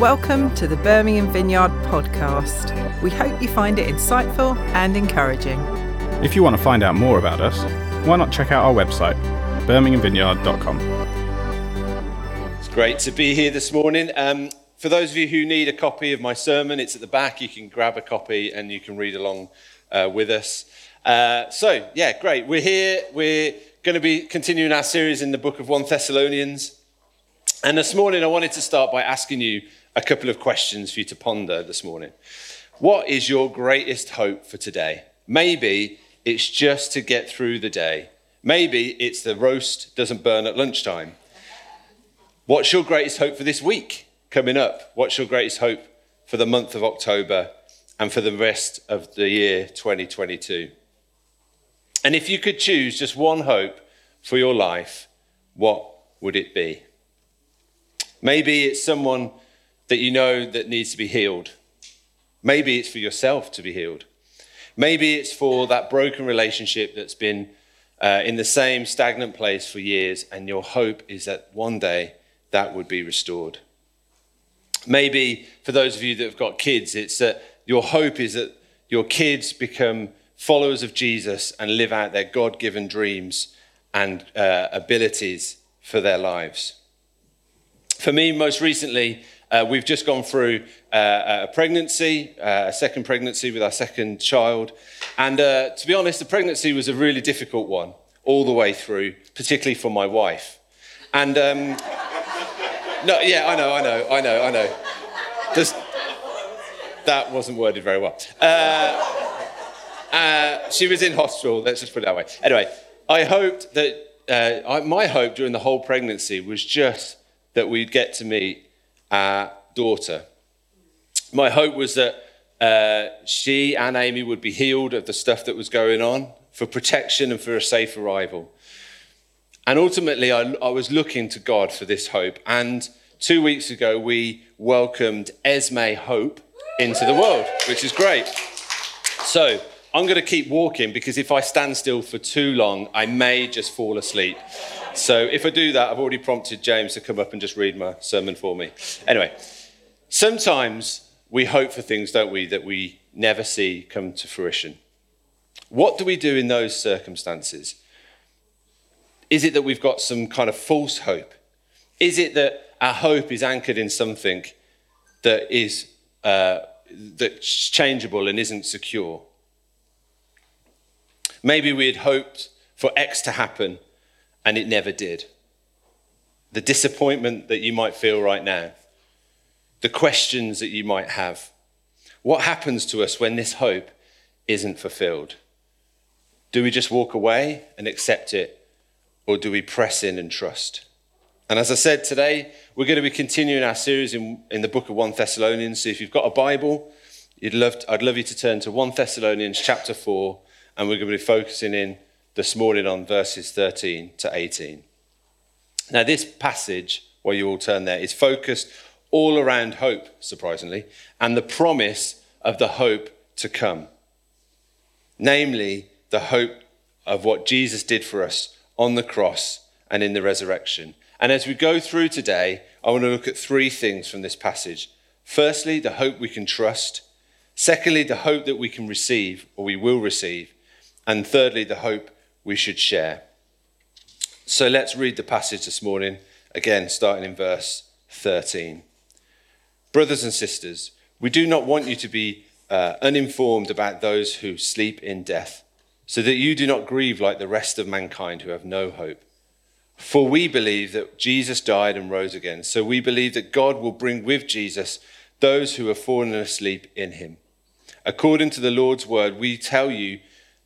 Welcome to the Birmingham Vineyard podcast. We hope you find it insightful and encouraging. If you want to find out more about us, why not check out our website, birminghamvineyard.com. It's great to be here this morning. Um, for those of you who need a copy of my sermon, it's at the back. You can grab a copy and you can read along uh, with us. Uh, so, yeah, great. We're here. We're going to be continuing our series in the book of 1 Thessalonians. And this morning, I wanted to start by asking you a couple of questions for you to ponder this morning. What is your greatest hope for today? Maybe it's just to get through the day. Maybe it's the roast doesn't burn at lunchtime. What's your greatest hope for this week coming up? What's your greatest hope for the month of October and for the rest of the year 2022? And if you could choose just one hope for your life, what would it be? Maybe it's someone that you know that needs to be healed. Maybe it's for yourself to be healed. Maybe it's for that broken relationship that's been uh, in the same stagnant place for years, and your hope is that one day that would be restored. Maybe for those of you that have got kids, it's that your hope is that your kids become followers of Jesus and live out their God given dreams and uh, abilities for their lives. For me, most recently, uh, we've just gone through uh, a pregnancy, uh, a second pregnancy with our second child. And uh, to be honest, the pregnancy was a really difficult one all the way through, particularly for my wife. And um, no, yeah, I know, I know, I know, I know. Just, that wasn't worded very well. Uh, uh, she was in hospital, let's just put it that way. Anyway, I hoped that, I, my hope during the whole pregnancy was just that we'd get to meet our daughter. My hope was that uh, she and Amy would be healed of the stuff that was going on for protection and for a safe arrival. And ultimately, I, I was looking to God for this hope. And two weeks ago, we welcomed Esme Hope into the world, which is great. So I'm going to keep walking because if I stand still for too long, I may just fall asleep. So if I do that, I've already prompted James to come up and just read my sermon for me. Anyway, sometimes we hope for things, don't we, that we never see come to fruition. What do we do in those circumstances? Is it that we've got some kind of false hope? Is it that our hope is anchored in something that is uh, that's changeable and isn't secure? Maybe we had hoped for X to happen and it never did. The disappointment that you might feel right now, the questions that you might have. What happens to us when this hope isn't fulfilled? Do we just walk away and accept it, or do we press in and trust? And as I said today, we're going to be continuing our series in, in the book of 1 Thessalonians. So if you've got a Bible, you'd love to, I'd love you to turn to 1 Thessalonians chapter 4, and we're going to be focusing in this morning on verses 13 to 18. Now, this passage, where you all turn there, is focused all around hope, surprisingly, and the promise of the hope to come. Namely, the hope of what Jesus did for us on the cross and in the resurrection. And as we go through today, I want to look at three things from this passage. Firstly, the hope we can trust. Secondly, the hope that we can receive or we will receive. And thirdly, the hope we should share. So let's read the passage this morning, again, starting in verse 13. Brothers and sisters, we do not want you to be uh, uninformed about those who sleep in death, so that you do not grieve like the rest of mankind who have no hope. For we believe that Jesus died and rose again, so we believe that God will bring with Jesus those who have fallen asleep in him. According to the Lord's word, we tell you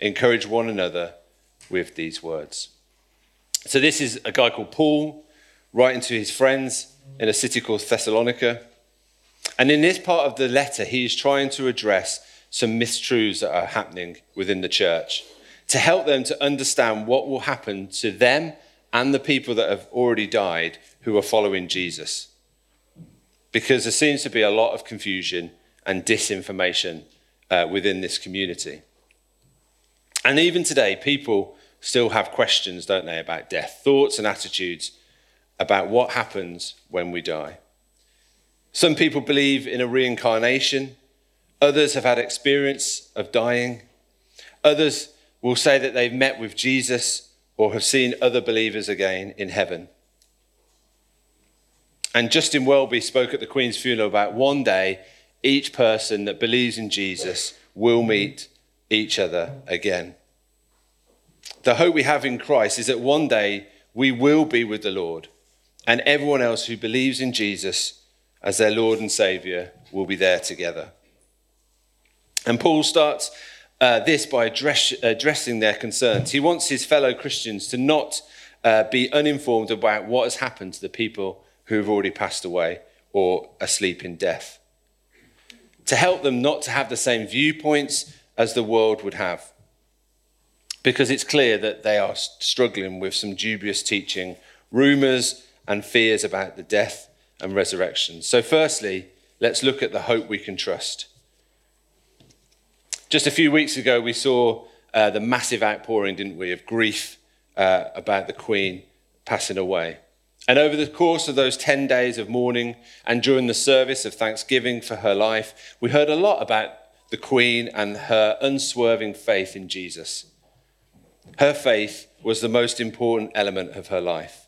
encourage one another with these words. So, this is a guy called Paul writing to his friends in a city called Thessalonica. And in this part of the letter, he is trying to address some mistruths that are happening within the church to help them to understand what will happen to them and the people that have already died who are following Jesus. Because there seems to be a lot of confusion and disinformation uh, within this community. And even today, people still have questions, don't they, about death, thoughts and attitudes about what happens when we die. Some people believe in a reincarnation, others have had experience of dying, others will say that they've met with Jesus or have seen other believers again in heaven. And Justin Welby spoke at the Queen's funeral about one day each person that believes in Jesus will meet each other again. The hope we have in Christ is that one day we will be with the Lord, and everyone else who believes in Jesus as their Lord and Saviour will be there together. And Paul starts uh, this by address, addressing their concerns. He wants his fellow Christians to not uh, be uninformed about what has happened to the people who have already passed away or asleep in death. To help them not to have the same viewpoints as the world would have because it's clear that they are struggling with some dubious teaching, rumours, and fears about the death and resurrection. So, firstly, let's look at the hope we can trust. Just a few weeks ago, we saw uh, the massive outpouring, didn't we, of grief uh, about the Queen passing away. And over the course of those 10 days of mourning and during the service of thanksgiving for her life, we heard a lot about the Queen and her unswerving faith in Jesus. Her faith was the most important element of her life.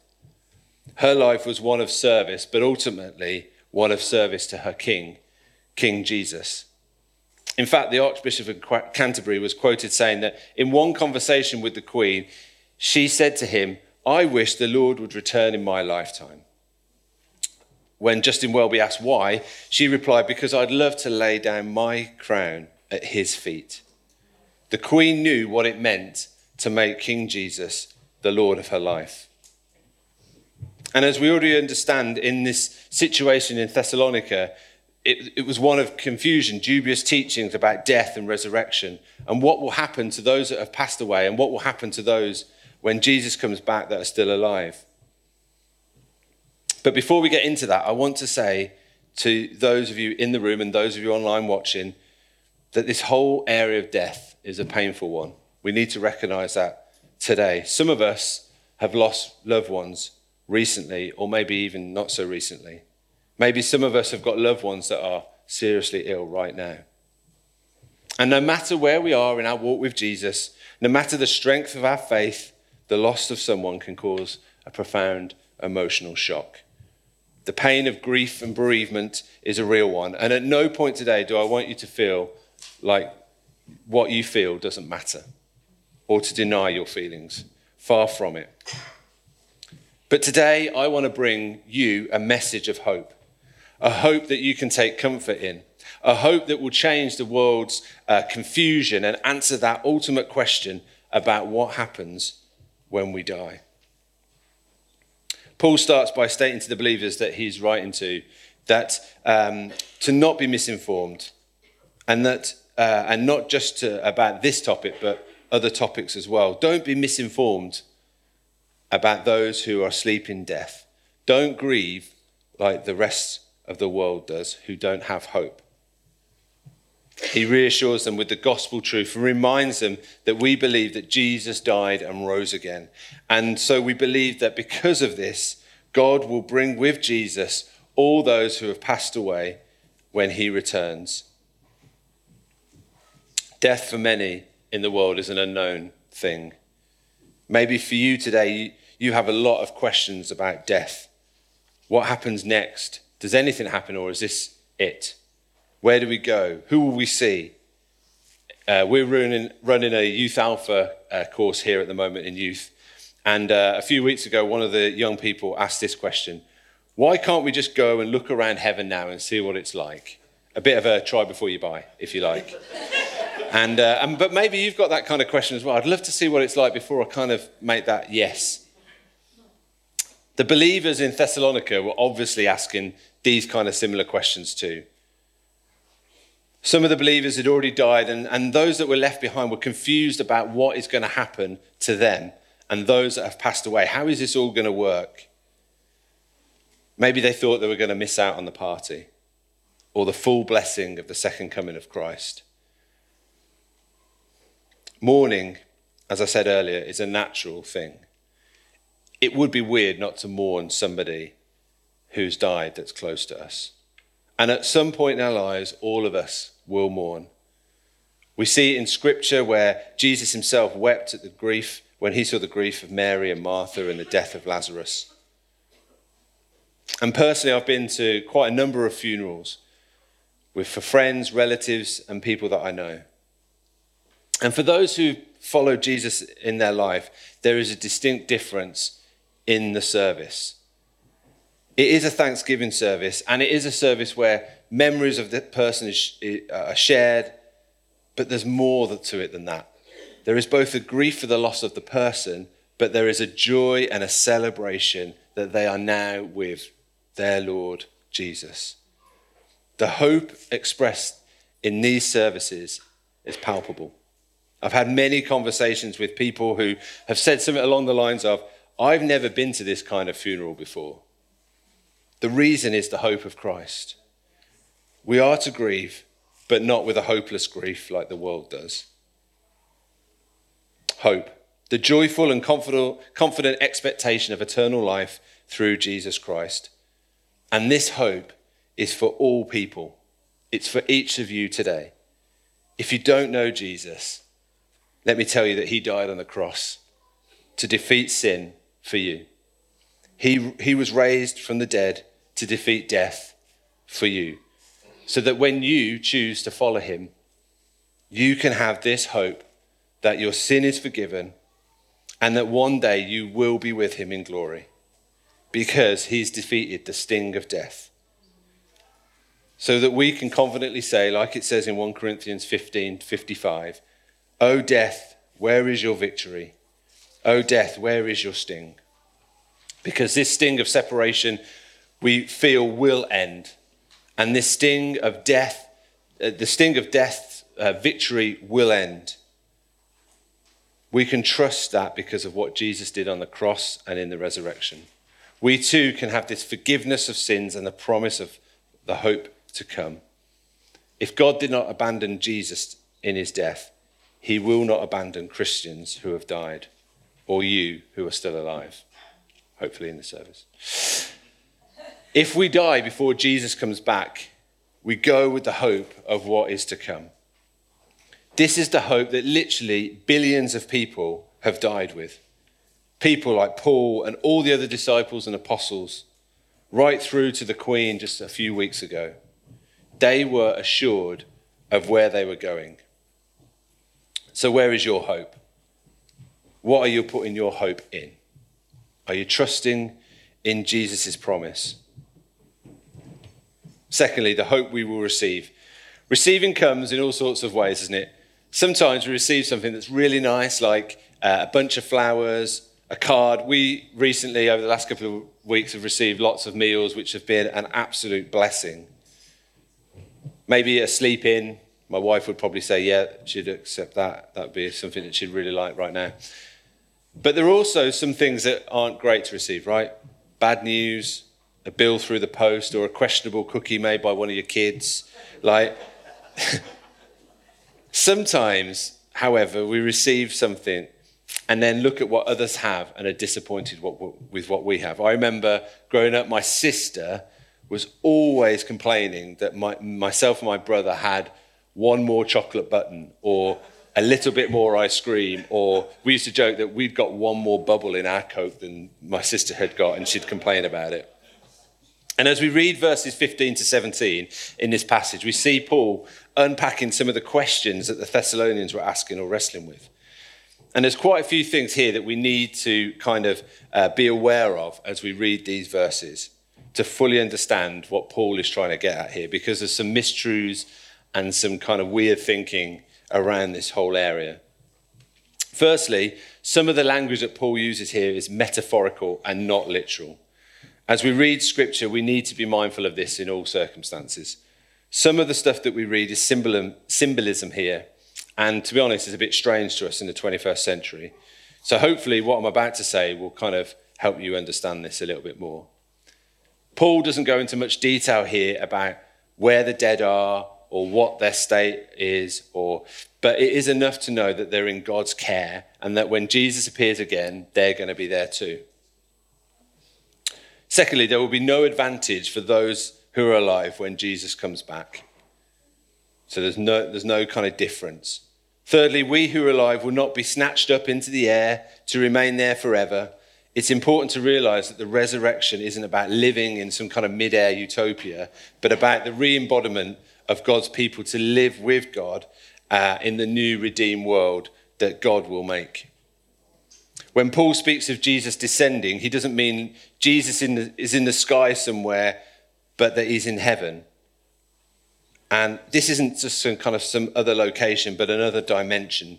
Her life was one of service, but ultimately one of service to her king, King Jesus. In fact, the Archbishop of Canterbury was quoted saying that in one conversation with the Queen, she said to him, I wish the Lord would return in my lifetime. When Justin Welby asked why, she replied, Because I'd love to lay down my crown at his feet. The Queen knew what it meant to make King Jesus the Lord of her life. And as we already understand in this situation in Thessalonica, it, it, was one of confusion, dubious teachings about death and resurrection, and what will happen to those that have passed away, and what will happen to those when Jesus comes back that are still alive. But before we get into that, I want to say to those of you in the room and those of you online watching that this whole area of death is a painful one. We need to recognize that today. Some of us have lost loved ones recently, or maybe even not so recently. Maybe some of us have got loved ones that are seriously ill right now. And no matter where we are in our walk with Jesus, no matter the strength of our faith, the loss of someone can cause a profound emotional shock. The pain of grief and bereavement is a real one. And at no point today do I want you to feel like what you feel doesn't matter or to deny your feelings. Far from it. But today, I want to bring you a message of hope, a hope that you can take comfort in, a hope that will change the world's uh, confusion and answer that ultimate question about what happens when we die. Paul starts by stating to the believers that he's writing to that um, to not be misinformed, and that uh, and not just to, about this topic, but other topics as well. Don't be misinformed about those who are asleep in death. Don't grieve like the rest of the world does who don't have hope. He reassures them with the gospel truth and reminds them that we believe that Jesus died and rose again. And so we believe that because of this, God will bring with Jesus all those who have passed away when he returns. Death for many in the world is an unknown thing. Maybe for you today, you have a lot of questions about death. What happens next? Does anything happen, or is this it? Where do we go? Who will we see? Uh, we're running, running, a Youth Alpha uh, course here at the moment in youth. And uh, a few weeks ago, one of the young people asked this question Why can't we just go and look around heaven now and see what it's like? A bit of a try before you buy, if you like. And, uh, and, but maybe you've got that kind of question as well. I'd love to see what it's like before I kind of make that yes. The believers in Thessalonica were obviously asking these kind of similar questions too. Some of the believers had already died, and, and those that were left behind were confused about what is going to happen to them and those that have passed away. How is this all going to work? Maybe they thought they were going to miss out on the party or the full blessing of the second coming of Christ. Mourning, as I said earlier, is a natural thing. It would be weird not to mourn somebody who's died that's close to us. And at some point in our lives, all of us will mourn. We see it in Scripture where Jesus himself wept at the grief when he saw the grief of Mary and Martha and the death of Lazarus. And personally, I've been to quite a number of funerals with for friends, relatives, and people that I know. And for those who follow Jesus in their life, there is a distinct difference in the service. It is a Thanksgiving service, and it is a service where memories of the person uh, are shared, but there's more to it than that. There is both a grief for the loss of the person, but there is a joy and a celebration that they are now with their Lord Jesus. The hope expressed in these services is palpable. I've had many conversations with people who have said something along the lines of, I've never been to this kind of funeral before. The reason is the hope of Christ. We are to grieve, but not with a hopeless grief like the world does. Hope, the joyful and confident expectation of eternal life through Jesus Christ. And this hope is for all people, it's for each of you today. If you don't know Jesus, let me tell you that he died on the cross to defeat sin for you. He, he was raised from the dead to defeat death for you. So that when you choose to follow him, you can have this hope that your sin is forgiven and that one day you will be with him in glory because he's defeated the sting of death. So that we can confidently say, like it says in 1 Corinthians 15 55, O death, where is your victory? O death, where is your sting? Because this sting of separation we feel will end. And this sting of death, uh, the sting of death, uh, victory will end. We can trust that because of what Jesus did on the cross and in the resurrection we too can have this forgiveness of sins and the promise of the hope to come. If God did not abandon Jesus in his death, he will not abandon Christians who have died or you who are still alive, hopefully in the service. If we die before Jesus comes back, we go with the hope of what is to come. This is the hope that literally billions of people have died with people like Paul and all the other disciples and apostles, right through to the Queen just a few weeks ago, they were assured of where they were going. So, where is your hope? What are you putting your hope in? Are you trusting in Jesus' promise? Secondly, the hope we will receive. Receiving comes in all sorts of ways, isn't it? Sometimes we receive something that's really nice, like uh, a bunch of flowers, a card. We recently, over the last couple of weeks, have received lots of meals which have been an absolute blessing. Maybe a sleep in. My wife would probably say, yeah, she'd accept that. That would be something that she'd really like right now. But there are also some things that aren't great to receive, right? Bad news, a bill through the post, or a questionable cookie made by one of your kids. Like, sometimes, however, we receive something and then look at what others have and are disappointed with what we have. I remember growing up, my sister was always complaining that my, myself and my brother had one more chocolate button or a little bit more ice cream, or we used to joke that we'd got one more bubble in our Coke than my sister had got, and she'd complain about it. And as we read verses 15 to 17 in this passage, we see Paul unpacking some of the questions that the Thessalonians were asking or wrestling with. And there's quite a few things here that we need to kind of uh, be aware of as we read these verses to fully understand what Paul is trying to get at here, because there's some mistruths and some kind of weird thinking around this whole area. Firstly, some of the language that Paul uses here is metaphorical and not literal. As we read scripture, we need to be mindful of this in all circumstances. Some of the stuff that we read is symbolism, symbolism here, and to be honest, is a bit strange to us in the 21st century. So hopefully, what I'm about to say will kind of help you understand this a little bit more. Paul doesn't go into much detail here about where the dead are or what their state is, or, but it is enough to know that they're in God's care and that when Jesus appears again, they're going to be there too. Secondly, there will be no advantage for those who are alive when Jesus comes back. So there's no, there's no kind of difference. Thirdly, we who are alive will not be snatched up into the air to remain there forever. It's important to realize that the resurrection isn't about living in some kind of mid air utopia, but about the re embodiment of God's people to live with God uh, in the new redeemed world that God will make. When Paul speaks of Jesus descending, he doesn't mean Jesus in the, is in the sky somewhere, but that he's in heaven. And this isn't just some kind of some other location, but another dimension,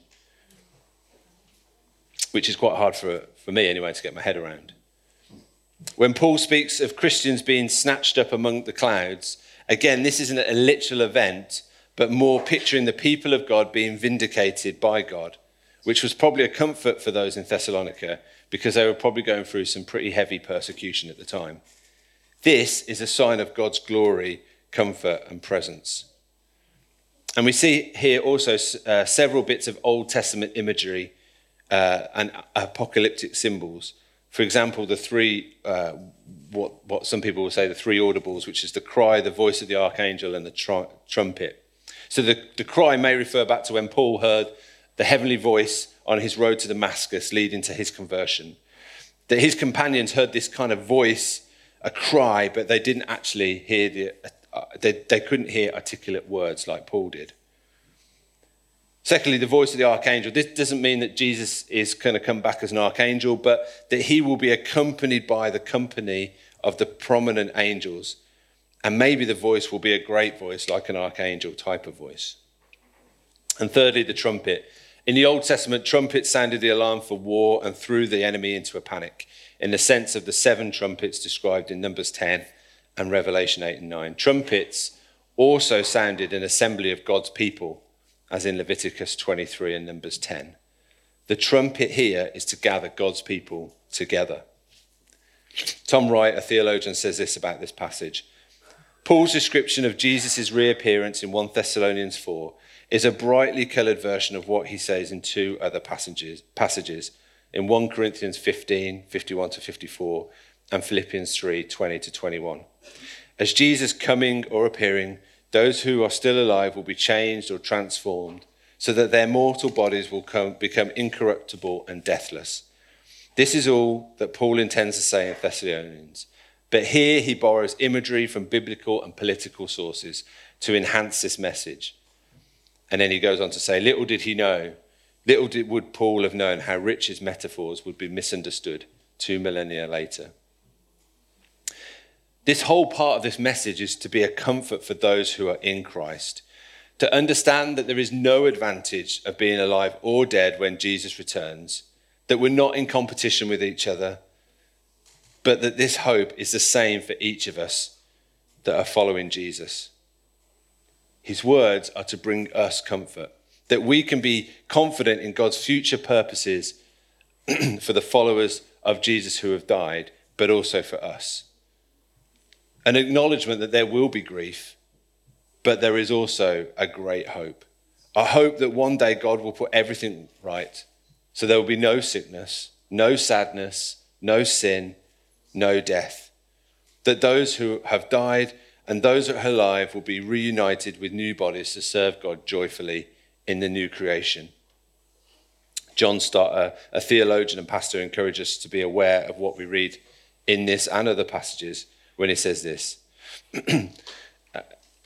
which is quite hard for, for me anyway to get my head around. When Paul speaks of Christians being snatched up among the clouds, Again, this isn't a literal event, but more picturing the people of God being vindicated by God, which was probably a comfort for those in Thessalonica because they were probably going through some pretty heavy persecution at the time. This is a sign of God's glory, comfort, and presence. And we see here also uh, several bits of Old Testament imagery uh, and apocalyptic symbols. For example, the three, uh, what, what some people will say, the three audibles, which is the cry, the voice of the archangel, and the tr- trumpet. So the, the cry may refer back to when Paul heard the heavenly voice on his road to Damascus, leading to his conversion. That his companions heard this kind of voice, a cry, but they didn't actually hear the, uh, they, they couldn't hear articulate words like Paul did. Secondly, the voice of the archangel. This doesn't mean that Jesus is going to come back as an archangel, but that he will be accompanied by the company of the prominent angels. And maybe the voice will be a great voice, like an archangel type of voice. And thirdly, the trumpet. In the Old Testament, trumpets sounded the alarm for war and threw the enemy into a panic, in the sense of the seven trumpets described in Numbers 10 and Revelation 8 and 9. Trumpets also sounded an assembly of God's people as in Leviticus 23 and Numbers 10. The trumpet here is to gather God's people together. Tom Wright, a theologian, says this about this passage. Paul's description of Jesus' reappearance in 1 Thessalonians 4 is a brightly coloured version of what he says in two other passages, passages in 1 Corinthians 15, 51 to 54, and Philippians 3, 20 to 21. As Jesus coming or appearing those who are still alive will be changed or transformed so that their mortal bodies will come, become incorruptible and deathless. This is all that Paul intends to say in Thessalonians. But here he borrows imagery from biblical and political sources to enhance this message. And then he goes on to say, Little did he know, little did, would Paul have known how rich his metaphors would be misunderstood two millennia later. This whole part of this message is to be a comfort for those who are in Christ, to understand that there is no advantage of being alive or dead when Jesus returns, that we're not in competition with each other, but that this hope is the same for each of us that are following Jesus. His words are to bring us comfort, that we can be confident in God's future purposes for the followers of Jesus who have died, but also for us an acknowledgement that there will be grief, but there is also a great hope. A hope that one day God will put everything right. So there will be no sickness, no sadness, no sin, no death. That those who have died and those who are alive will be reunited with new bodies to serve God joyfully in the new creation. John Stott, a theologian and pastor, encourages us to be aware of what we read in this and other passages when he says this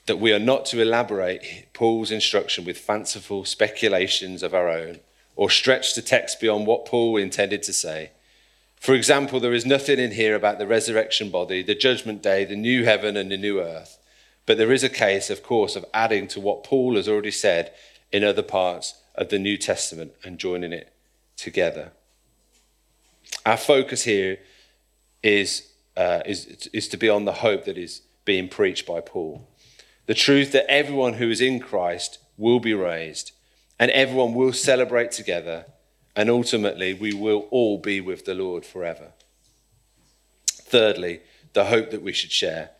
that we are not to elaborate Paul's instruction with fanciful speculations of our own or stretch the text beyond what Paul intended to say. For example, there is nothing in here about the resurrection body, the judgment day, the new heaven, and the new earth. But there is a case, of course, of adding to what Paul has already said in other parts of the New Testament and joining it together. Our focus here is uh, is, is to be on the hope that is being preached by Paul. The truth that everyone who is in Christ will be raised, and everyone will celebrate together, and ultimately we will all be with the Lord forever. Thirdly, the hope that we should share.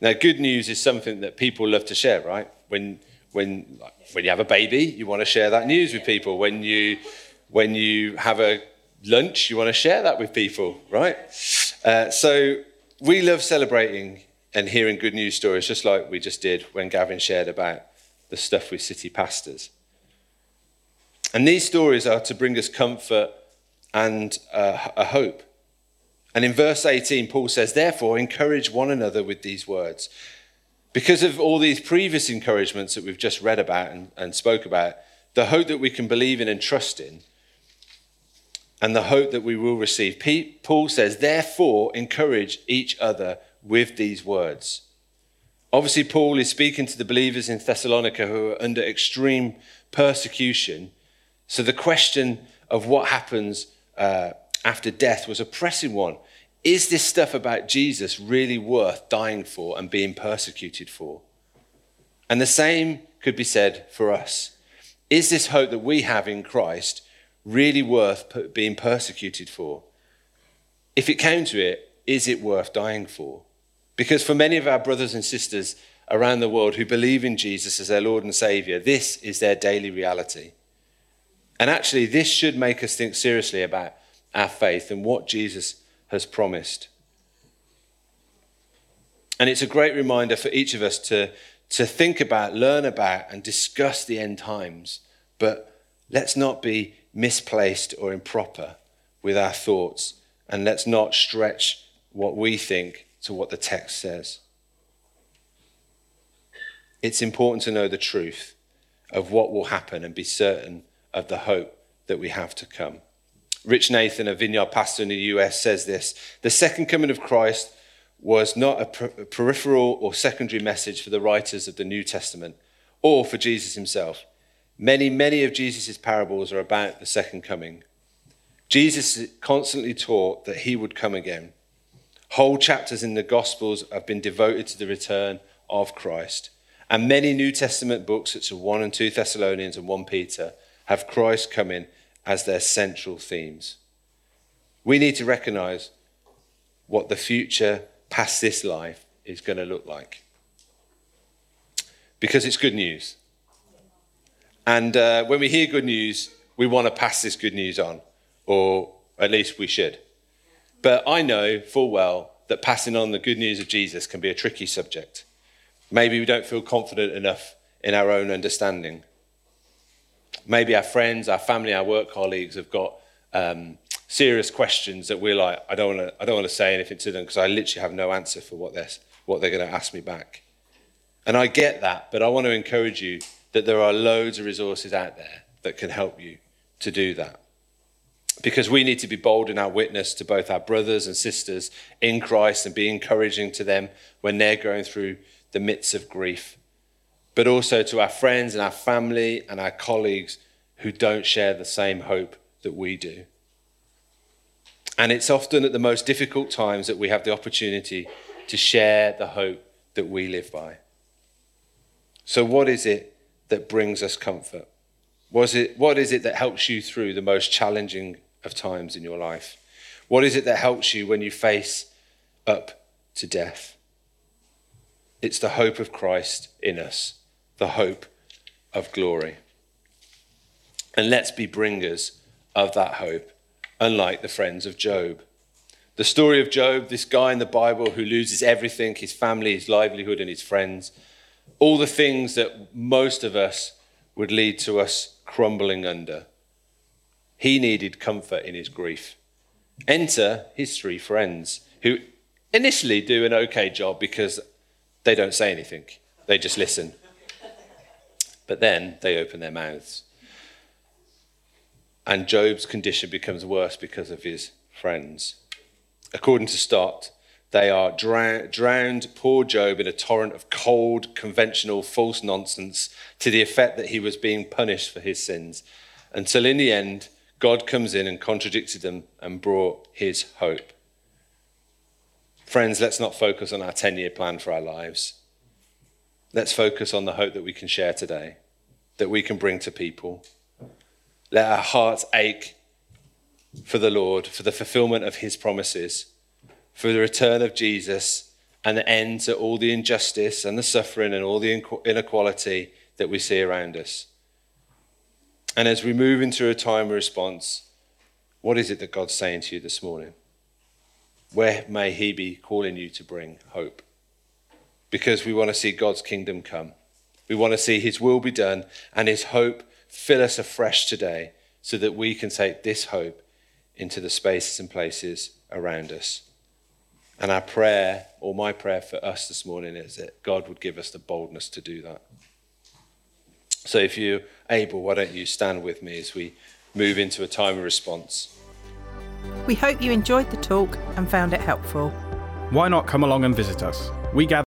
Now, good news is something that people love to share, right? When, when, when you have a baby, you want to share that news with people. When you, when you have a lunch, you want to share that with people, right? Uh, so we love celebrating and hearing good news stories, just like we just did when Gavin shared about the stuff with city pastors. And these stories are to bring us comfort and uh, a hope. And in verse 18, Paul says, Therefore, encourage one another with these words. Because of all these previous encouragements that we've just read about and, and spoke about, the hope that we can believe in and trust in, and the hope that we will receive. Paul says, Therefore, encourage each other with these words. Obviously, Paul is speaking to the believers in Thessalonica who are under extreme persecution. So the question of what happens uh, after death was a pressing one. Is this stuff about Jesus really worth dying for and being persecuted for? And the same could be said for us. Is this hope that we have in Christ really worth being persecuted for? If it came to it, is it worth dying for? Because for many of our brothers and sisters around the world who believe in Jesus as their Lord and Savior, this is their daily reality. And actually, this should make us think seriously about our faith and what Jesus has promised. And it's a great reminder for each of us to, to think about, learn about, and discuss the end times. But let's not be misplaced or improper with our thoughts. And let's not stretch what we think to what the text says. It's important to know the truth of what will happen and be certain of the hope that we have to come. Rich Nathan, a vineyard pastor in the US, says this The second coming of Christ was not a, per- a peripheral or secondary message for the writers of the New Testament or for Jesus himself. Many, many of Jesus' parables are about the second coming. Jesus constantly taught that he would come again. Whole chapters in the Gospels have been devoted to the return of Christ. And many New Testament books, such as 1 and 2 Thessalonians and 1 Peter, have Christ coming as their central themes. We need to recognize what the future past this life is going to look like. Because it's good news. And uh, when we hear good news, we want to pass this good news on, or at least we should. But I know full well that passing on the good news of Jesus can be a tricky subject. Maybe we don't feel confident enough in our own understanding. Maybe our friends, our family, our work colleagues have got um, serious questions that we're like, I don't want to, I don't want to say anything to them because I literally have no answer for what they're, what they're going to ask me back. And I get that, but I want to encourage you that there are loads of resources out there that can help you to do that. Because we need to be bold in our witness to both our brothers and sisters in Christ and be encouraging to them when they're going through the midst of grief but also to our friends and our family and our colleagues who don't share the same hope that we do. And it's often at the most difficult times that we have the opportunity to share the hope that we live by. So, what is it that brings us comfort? What is it, what is it that helps you through the most challenging of times in your life? What is it that helps you when you face up to death? It's the hope of Christ in us the hope of glory. And let's be bringers of that hope, unlike the friends of Job. The story of Job, this guy in the Bible who loses everything his family, his livelihood, and his friends all the things that most of us would lead to us crumbling under. He needed comfort in his grief. Enter his three friends, who initially do an okay job because they don't say anything, they just listen. But then they open their mouths. And Job's condition becomes worse because of his friends. According to Stott, they are drowned poor Job in a torrent of cold, conventional, false nonsense to the effect that he was being punished for his sins. Until in the end, God comes in and contradicted them and brought his hope. Friends, let's not focus on our 10 year plan for our lives. Let's focus on the hope that we can share today, that we can bring to people. Let our hearts ache for the Lord, for the fulfillment of his promises, for the return of Jesus and the end to all the injustice and the suffering and all the inequality that we see around us. And as we move into a time of response, what is it that God's saying to you this morning? Where may He be calling you to bring hope? Because we want to see God's kingdom come. We want to see His will be done and His hope fill us afresh today so that we can take this hope into the spaces and places around us. And our prayer, or my prayer for us this morning, is that God would give us the boldness to do that. So if you're able, why don't you stand with me as we move into a time of response? We hope you enjoyed the talk and found it helpful. Why not come along and visit us? We gather